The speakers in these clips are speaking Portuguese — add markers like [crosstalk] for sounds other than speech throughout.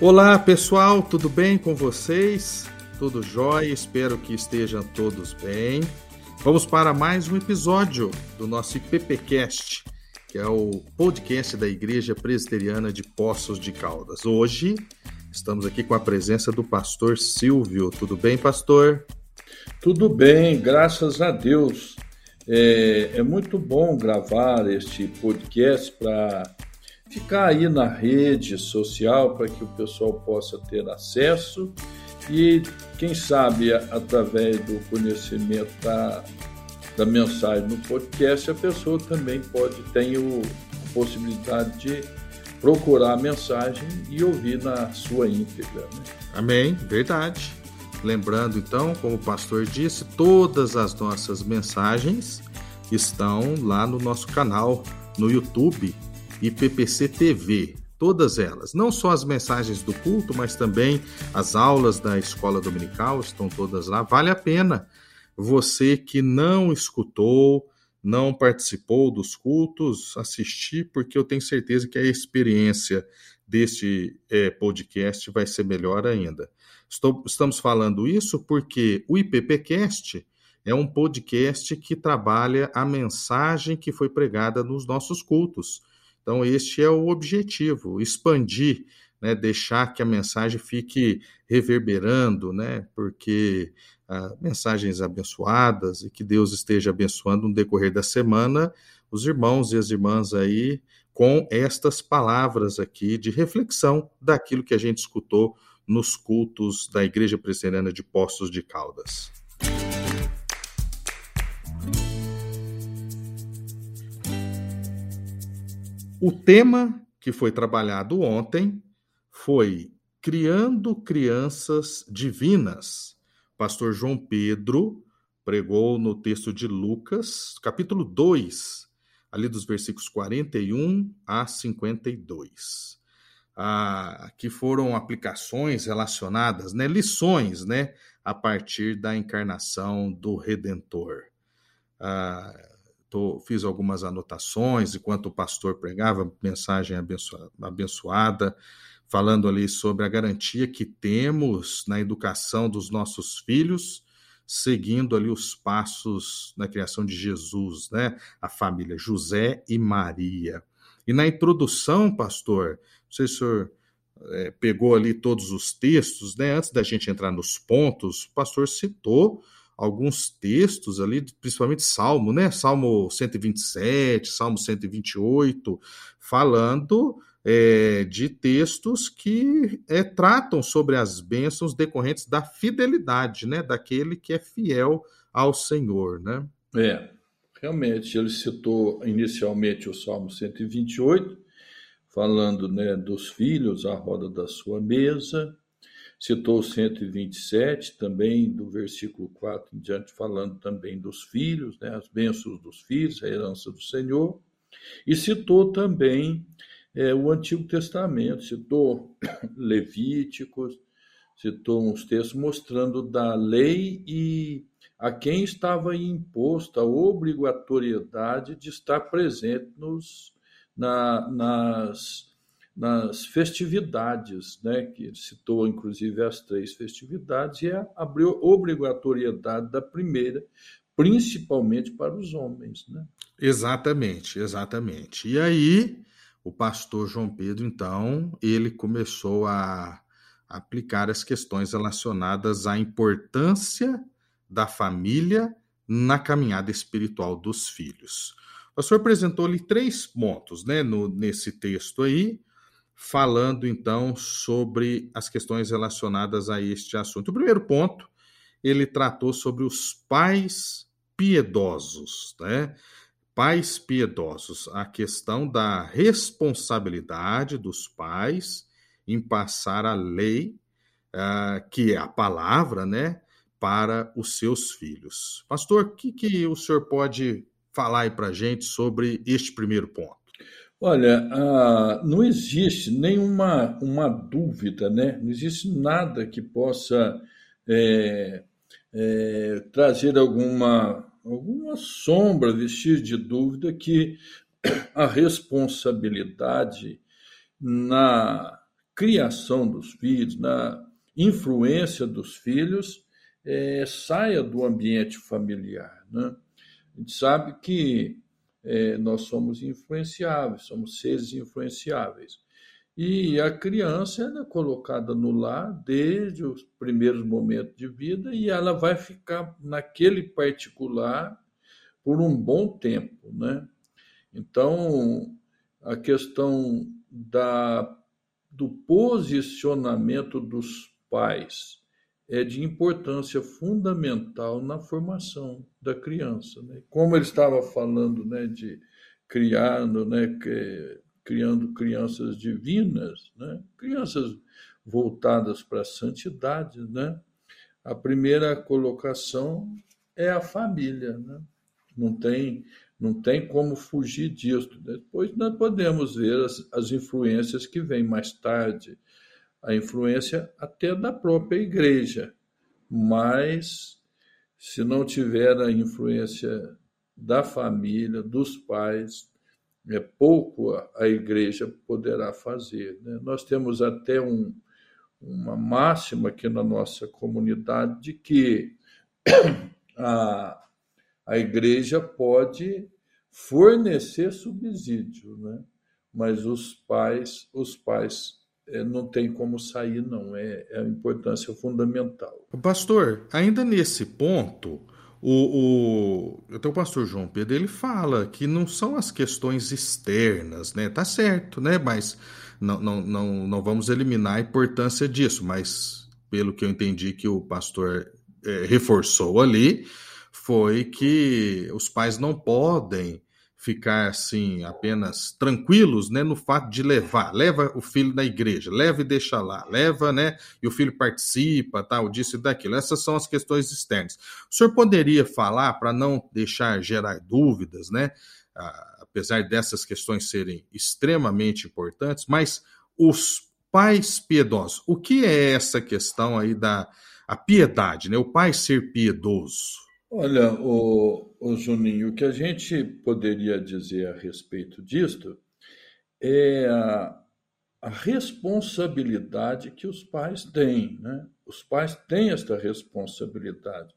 Olá pessoal, tudo bem com vocês? Tudo jóia? Espero que estejam todos bem. Vamos para mais um episódio do nosso IPPcast, que é o podcast da Igreja Presbiteriana de Poços de Caldas. Hoje estamos aqui com a presença do pastor Silvio. Tudo bem, pastor? Tudo bem, graças a Deus. É, é muito bom gravar este podcast para ficar aí na rede social para que o pessoal possa ter acesso e, quem sabe, através do conhecimento da, da mensagem no podcast, a pessoa também pode ter a possibilidade de procurar a mensagem e ouvir na sua íntegra. Né? Amém, verdade. Lembrando então, como o pastor disse, todas as nossas mensagens estão lá no nosso canal no YouTube e PPC TV, todas elas. Não só as mensagens do culto, mas também as aulas da escola dominical estão todas lá. Vale a pena você que não escutou, não participou dos cultos, assistir, porque eu tenho certeza que a experiência deste é, podcast vai ser melhor ainda. Estou, estamos falando isso porque o IPPcast é um podcast que trabalha a mensagem que foi pregada nos nossos cultos. Então, este é o objetivo: expandir, né, deixar que a mensagem fique reverberando, né, porque ah, mensagens abençoadas e que Deus esteja abençoando no decorrer da semana os irmãos e as irmãs aí com estas palavras aqui de reflexão daquilo que a gente escutou nos cultos da Igreja Presbiteriana de Poços de Caldas. O tema que foi trabalhado ontem foi Criando Crianças Divinas. Pastor João Pedro pregou no texto de Lucas, capítulo 2, ali dos versículos 41 a 52. Ah, aqui foram aplicações relacionadas, né, lições, né, a partir da encarnação do Redentor. Ah, tô, fiz algumas anotações enquanto o pastor pregava, mensagem abençoada, abençoada, falando ali sobre a garantia que temos na educação dos nossos filhos, seguindo ali os passos na criação de Jesus, né? A família José e Maria. E na introdução, pastor, não sei se o senhor é, pegou ali todos os textos, né? Antes da gente entrar nos pontos, o pastor citou alguns textos ali, principalmente Salmo, né? Salmo 127, Salmo 128, falando é, de textos que é, tratam sobre as bênçãos decorrentes da fidelidade, né? Daquele que é fiel ao Senhor, né? É, realmente, ele citou inicialmente o Salmo 128, falando né, dos filhos à roda da sua mesa, Citou o 127 também, do versículo 4 em diante, falando também dos filhos, né, as bênçãos dos filhos, a herança do Senhor. E citou também é, o Antigo Testamento, citou [coughs] Levíticos, citou uns textos mostrando da lei e a quem estava imposta a obrigatoriedade de estar presente nos, na, nas nas festividades, né, que citou inclusive as três festividades, e abriu obrigatoriedade da primeira, principalmente para os homens. Né? Exatamente, exatamente. E aí, o pastor João Pedro, então, ele começou a aplicar as questões relacionadas à importância da família na caminhada espiritual dos filhos. O pastor apresentou-lhe três pontos né, no, nesse texto aí, falando então sobre as questões relacionadas a este assunto. O primeiro ponto, ele tratou sobre os pais piedosos, né? Pais piedosos, a questão da responsabilidade dos pais em passar a lei, uh, que é a palavra, né, para os seus filhos. Pastor, o que, que o senhor pode falar aí para gente sobre este primeiro ponto? Olha, não existe nenhuma uma dúvida, né? não existe nada que possa é, é, trazer alguma, alguma sombra, vestir de dúvida que a responsabilidade na criação dos filhos, na influência dos filhos, é, saia do ambiente familiar. Né? A gente sabe que é, nós somos influenciáveis, somos seres influenciáveis. E a criança é colocada no lar desde os primeiros momentos de vida e ela vai ficar naquele particular por um bom tempo, né? Então, a questão da, do posicionamento dos pais é de importância fundamental na formação da criança. Né? Como ele estava falando né, de criando, né, criando crianças divinas, né? crianças voltadas para a santidade, né? a primeira colocação é a família. Né? Não tem não tem como fugir disso. Depois nós podemos ver as, as influências que vêm mais tarde, a influência até da própria igreja. Mas se não tiver a influência da família, dos pais, é pouco a, igreja poderá fazer. Né? Nós temos até um, uma máxima aqui na nossa comunidade de que [coughs] a, a igreja pode fornecer subsídio, né? mas os pais, os pais não tem como sair, não. É, é a importância fundamental. Pastor, ainda nesse ponto, o, o, até o pastor João Pedro ele fala que não são as questões externas, né? Tá certo, né? Mas não, não, não, não vamos eliminar a importância disso, mas pelo que eu entendi que o pastor é, reforçou ali, foi que os pais não podem ficar assim apenas tranquilos, né, no fato de levar, leva o filho na igreja, leva e deixa lá, leva, né, e o filho participa, tal, disso e daquilo. Essas são as questões externas. O senhor poderia falar para não deixar gerar dúvidas, né, apesar dessas questões serem extremamente importantes, mas os pais piedosos, o que é essa questão aí da a piedade, né, o pai ser piedoso? Olha, o, o Juninho, o que a gente poderia dizer a respeito disto é a, a responsabilidade que os pais têm. Né? Os pais têm esta responsabilidade.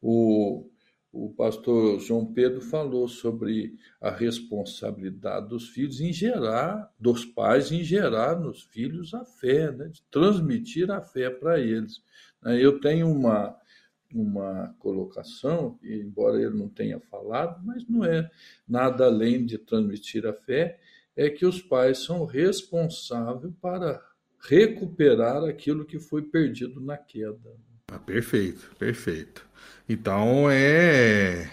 O, o pastor João Pedro falou sobre a responsabilidade dos filhos em gerar, dos pais em gerar nos filhos a fé, né? de transmitir a fé para eles. Eu tenho uma, uma colocação, embora ele não tenha falado, mas não é nada além de transmitir a fé, é que os pais são responsáveis para recuperar aquilo que foi perdido na queda. Ah, perfeito, perfeito. Então é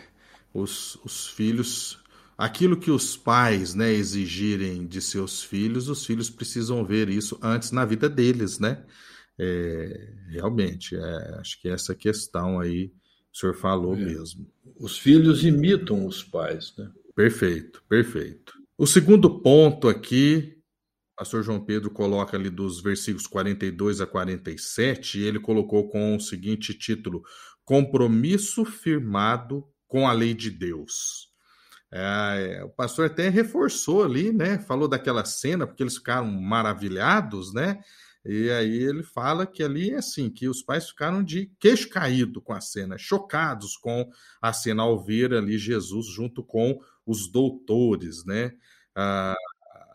os, os filhos, aquilo que os pais né, exigirem de seus filhos, os filhos precisam ver isso antes na vida deles, né? É, realmente, é, acho que essa questão aí o senhor falou é. mesmo. Os filhos imitam os pais, né? Perfeito, perfeito. O segundo ponto aqui, o pastor João Pedro coloca ali dos versículos 42 a 47, ele colocou com o seguinte título: Compromisso firmado com a lei de Deus. É, o pastor até reforçou ali, né? Falou daquela cena, porque eles ficaram maravilhados, né? E aí ele fala que ali é assim, que os pais ficaram de queixo caído com a cena, chocados com a cena ao ver ali Jesus junto com os doutores, né? Ah,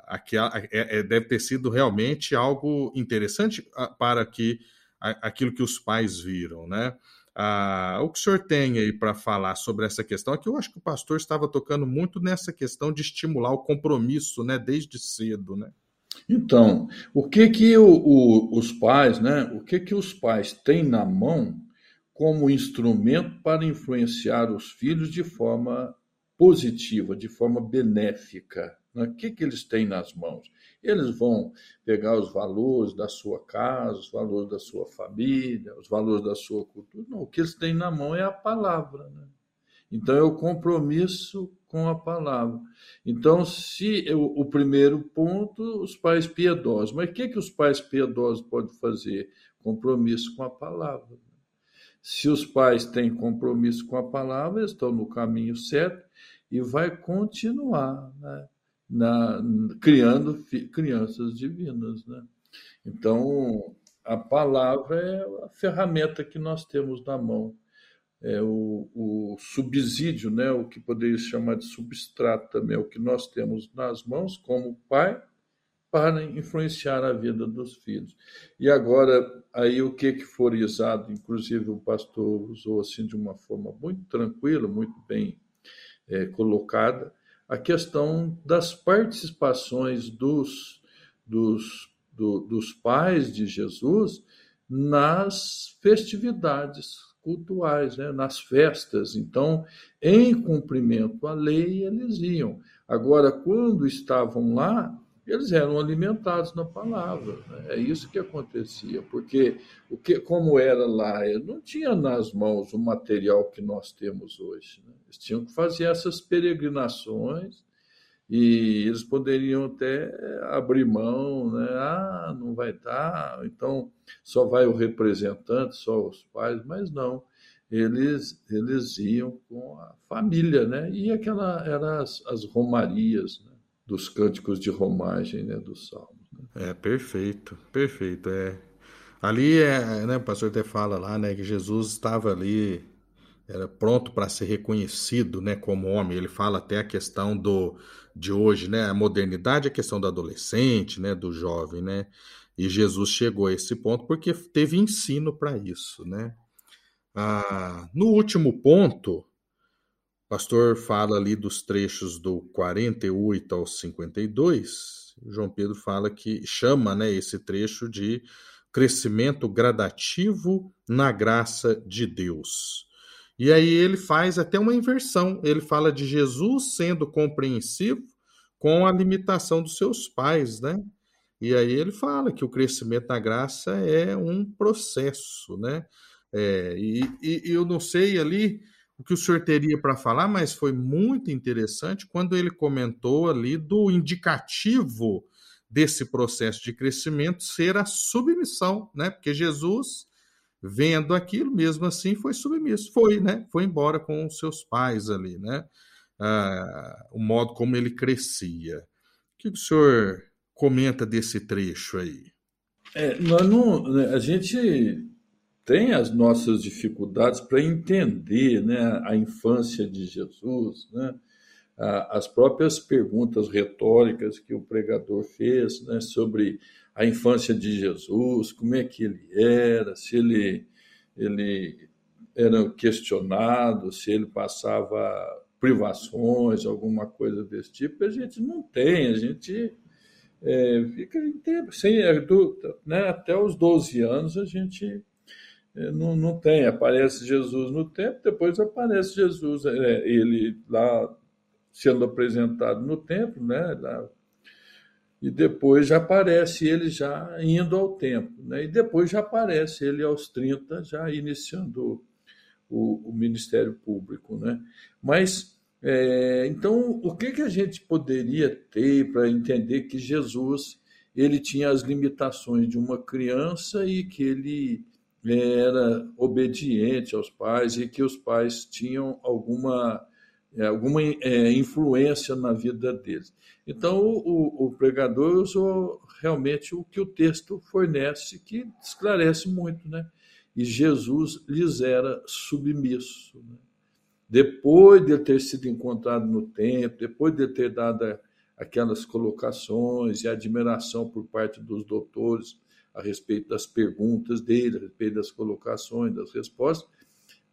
aqui, é, é, deve ter sido realmente algo interessante ah, para que aquilo que os pais viram, né? Ah, o que o senhor tem aí para falar sobre essa questão? É que eu acho que o pastor estava tocando muito nessa questão de estimular o compromisso, né, desde cedo, né? Então, o que que o, o, os pais, né? O que que os pais têm na mão como instrumento para influenciar os filhos de forma positiva, de forma benéfica? Né? O que que eles têm nas mãos? Eles vão pegar os valores da sua casa, os valores da sua família, os valores da sua cultura. Não, o que eles têm na mão é a palavra, né? Então, é o compromisso com a palavra. Então, se eu, o primeiro ponto, os pais piedosos. Mas o que, que os pais piedosos podem fazer? Compromisso com a palavra. Se os pais têm compromisso com a palavra, estão no caminho certo e vai continuar né, na, criando crianças divinas. Né? Então, a palavra é a ferramenta que nós temos na mão, é o, o subsídio, né? o que poderia chamar de substrato também, é o que nós temos nas mãos como pai para influenciar a vida dos filhos. E agora, aí o que que for usado, inclusive o pastor usou assim de uma forma muito tranquila, muito bem é, colocada, a questão das participações dos, dos, do, dos pais de Jesus nas festividades cultuais, né? nas festas. Então, em cumprimento à lei, eles iam. Agora, quando estavam lá, eles eram alimentados na palavra. Né? É isso que acontecia, porque o que, como era lá, não tinha nas mãos o material que nós temos hoje. Né? Eles tinham que fazer essas peregrinações e eles poderiam até abrir mão, né? Ah, não vai dar, então só vai o representante, só os pais, mas não. Eles, eles iam com a família, né? E aquela eram as, as romarias, né? dos cânticos de romagem né, dos salmos. Né? É, perfeito, perfeito. É. Ali, é, né, o pastor até fala lá né, que Jesus estava ali, era pronto para ser reconhecido né, como homem. Ele fala até a questão do de hoje, né, a modernidade, a questão do adolescente, né, do jovem, né? E Jesus chegou a esse ponto porque teve ensino para isso, né? Ah, no último ponto, pastor fala ali dos trechos do 48 ao 52. João Pedro fala que chama né, esse trecho de crescimento gradativo na graça de Deus. E aí ele faz até uma inversão. Ele fala de Jesus sendo compreensivo com a limitação dos seus pais, né? E aí ele fala que o crescimento na graça é um processo, né? É, e, e eu não sei ali o que o senhor teria para falar, mas foi muito interessante quando ele comentou ali do indicativo desse processo de crescimento ser a submissão, né? Porque Jesus, vendo aquilo, mesmo assim, foi submisso, foi, né? Foi embora com os seus pais ali, né? Ah, o modo como ele crescia. O que o senhor comenta desse trecho aí? É, não, né, a gente tem as nossas dificuldades para entender né, a infância de Jesus, né, as próprias perguntas retóricas que o pregador fez né, sobre a infância de Jesus, como é que ele era, se ele, ele era questionado, se ele passava privações, alguma coisa desse tipo, a gente não tem, a gente é, fica sem, né, até os 12 anos a gente é, não, não tem. Aparece Jesus no templo, depois aparece Jesus, é, ele lá sendo apresentado no templo, né? Lá, e depois já aparece ele já indo ao templo, né? E depois já aparece ele aos 30, já iniciando o, o ministério público, né? Mas é, então o que que a gente poderia ter para entender que Jesus ele tinha as limitações de uma criança e que ele era obediente aos pais e que os pais tinham alguma, é, alguma é, influência na vida deles. Então, o, o, pregador usou realmente o que o texto fornece, que esclarece muito, né? E Jesus lhes era submisso. Né? Depois de ter sido encontrado no templo, depois de ter dado aquelas colocações e admiração por parte dos doutores, a respeito das perguntas dele, a respeito das colocações, das respostas.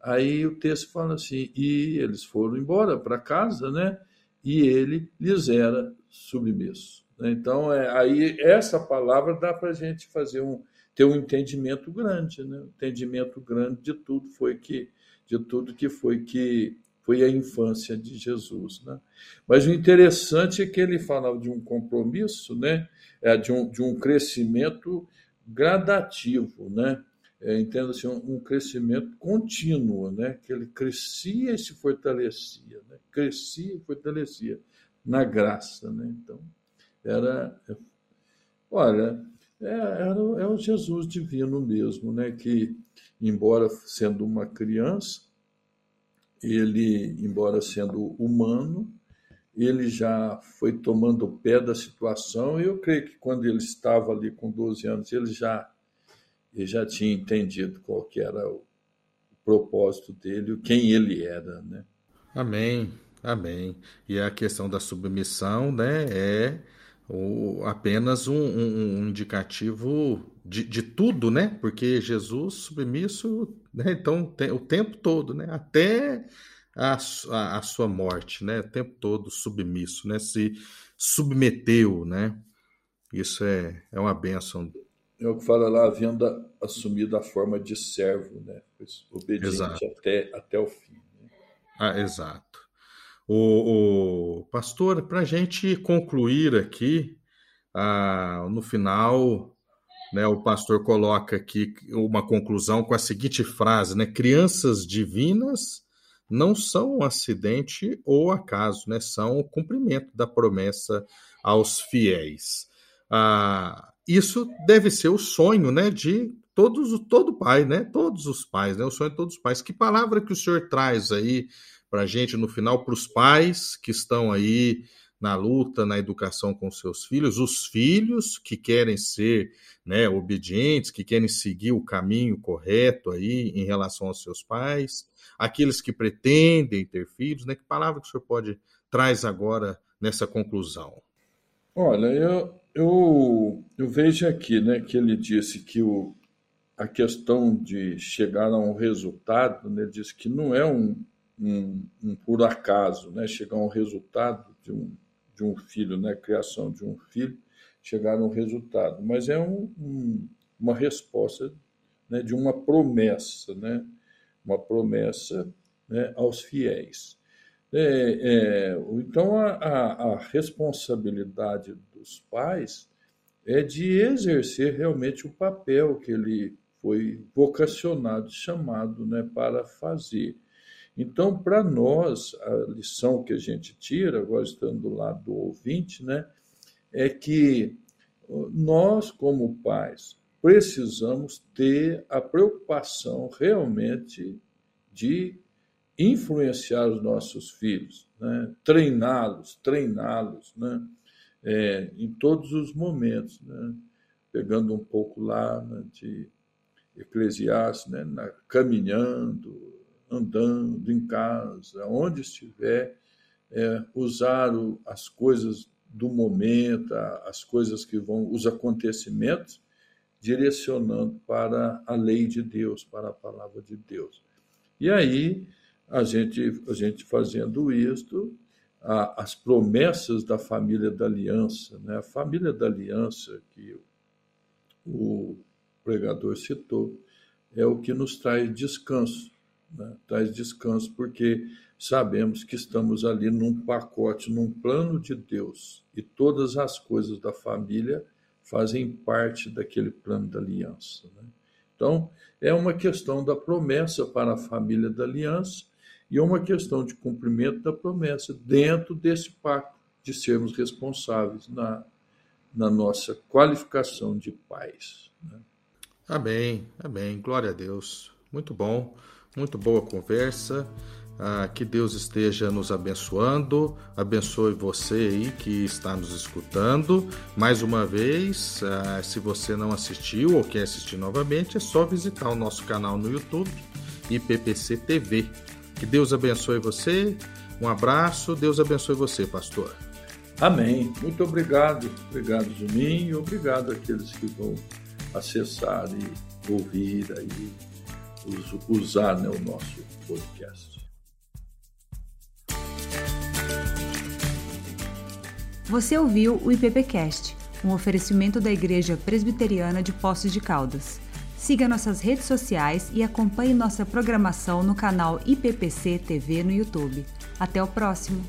Aí o texto fala assim: e eles foram embora para casa, né? E ele lhes era submisso. Então, é, aí essa palavra dá para a gente fazer um ter um entendimento grande, né? Um entendimento grande de tudo foi que de tudo que foi que foi a infância de Jesus, né? Mas o interessante é que ele falava de um compromisso, né? É, de um, de um crescimento gradativo, né? É, entenda assim, um, um crescimento contínuo, né? Que ele crescia e se fortalecia, né? Crescia e fortalecia na graça, né? Então, era, olha, é, era, é o Jesus divino mesmo, né? Que, embora sendo uma criança, ele, embora sendo humano, ele já foi tomando o pé da situação eu creio que quando ele estava ali com 12 anos, ele já, ele já tinha entendido qual que era o propósito dele, quem ele era, né? Amém, amém. E a questão da submissão, né, é o, apenas um, um, um indicativo de, de, tudo, né? Porque Jesus submisso, né? Então tem, o tempo todo, né? Até a, a, a, sua morte, né? O tempo todo submisso, né? Se submeteu, né? Isso é, é uma bênção. É o que fala lá, havendo assumido a forma de servo, né? Obediente até, até o fim. Né? Ah, exato. O, o pastor, para a gente concluir aqui, ah, no final, né, o pastor coloca aqui uma conclusão com a seguinte frase, né? Crianças divinas não são um acidente ou acaso, né? São o cumprimento da promessa aos fiéis. Ah, isso deve ser o sonho, né, de todos, todo pai, né? Todos os pais, né? O sonho de todos os pais. Que palavra que o senhor traz aí para a gente no final, para os pais que estão aí na luta, na educação com seus filhos, os filhos que querem ser né, obedientes, que querem seguir o caminho correto aí em relação aos seus pais, aqueles que pretendem ter filhos, né? Que palavra que o senhor pode traz agora nessa conclusão? Olha, eu, eu, eu vejo aqui né, que ele disse que o, a questão de chegar a um resultado, né, ele disse que não é um, um, um, por acaso, né? chegar a um resultado de um, de um filho, né? criação de um filho, chegar a um resultado, mas é um, um, uma resposta né? de uma promessa, né? uma promessa né? aos fiéis. É, é, então, a, a, a responsabilidade dos pais é de exercer realmente o papel que ele foi vocacionado, chamado né, para fazer. Então, para nós, a lição que a gente tira, agora estando do lado do ouvinte, né, é que nós, como pais, precisamos ter a preocupação realmente de influenciar os nossos filhos, né? treiná-los, treiná-los né? É, em todos os momentos, né? pegando um pouco lá né, de Eclesiastes, né? Na, caminhando, andando em casa, onde estiver, é, usar o, as coisas do momento, as coisas que vão, os acontecimentos, direcionando para a lei de Deus, para a palavra de Deus. E aí, a gente, a gente fazendo isto, a, as promessas da família da aliança, né? a família da aliança que o pregador citou, é o que nos traz descanso né? traz descanso, porque sabemos que estamos ali num pacote, num plano de Deus, e todas as coisas da família fazem parte daquele plano da aliança. Né? Então, é uma questão da promessa para a família da aliança e é uma questão de cumprimento da promessa dentro desse pacto de sermos responsáveis na, na nossa qualificação de pais. Né? Amém, amém. Glória a Deus. Muito bom. Muito boa conversa. Ah, que Deus esteja nos abençoando, abençoe você aí que está nos escutando. Mais uma vez, ah, se você não assistiu ou quer assistir novamente, é só visitar o nosso canal no YouTube, IPPC TV. Que Deus abençoe você. Um abraço, Deus abençoe você, pastor. Amém. Muito obrigado. Obrigado, Juninho, e obrigado àqueles que vão acessar e ouvir aí usar né, o nosso podcast. Você ouviu o IPPcast, um oferecimento da Igreja Presbiteriana de Poços de Caldas. Siga nossas redes sociais e acompanhe nossa programação no canal IPPC TV no YouTube. Até o próximo!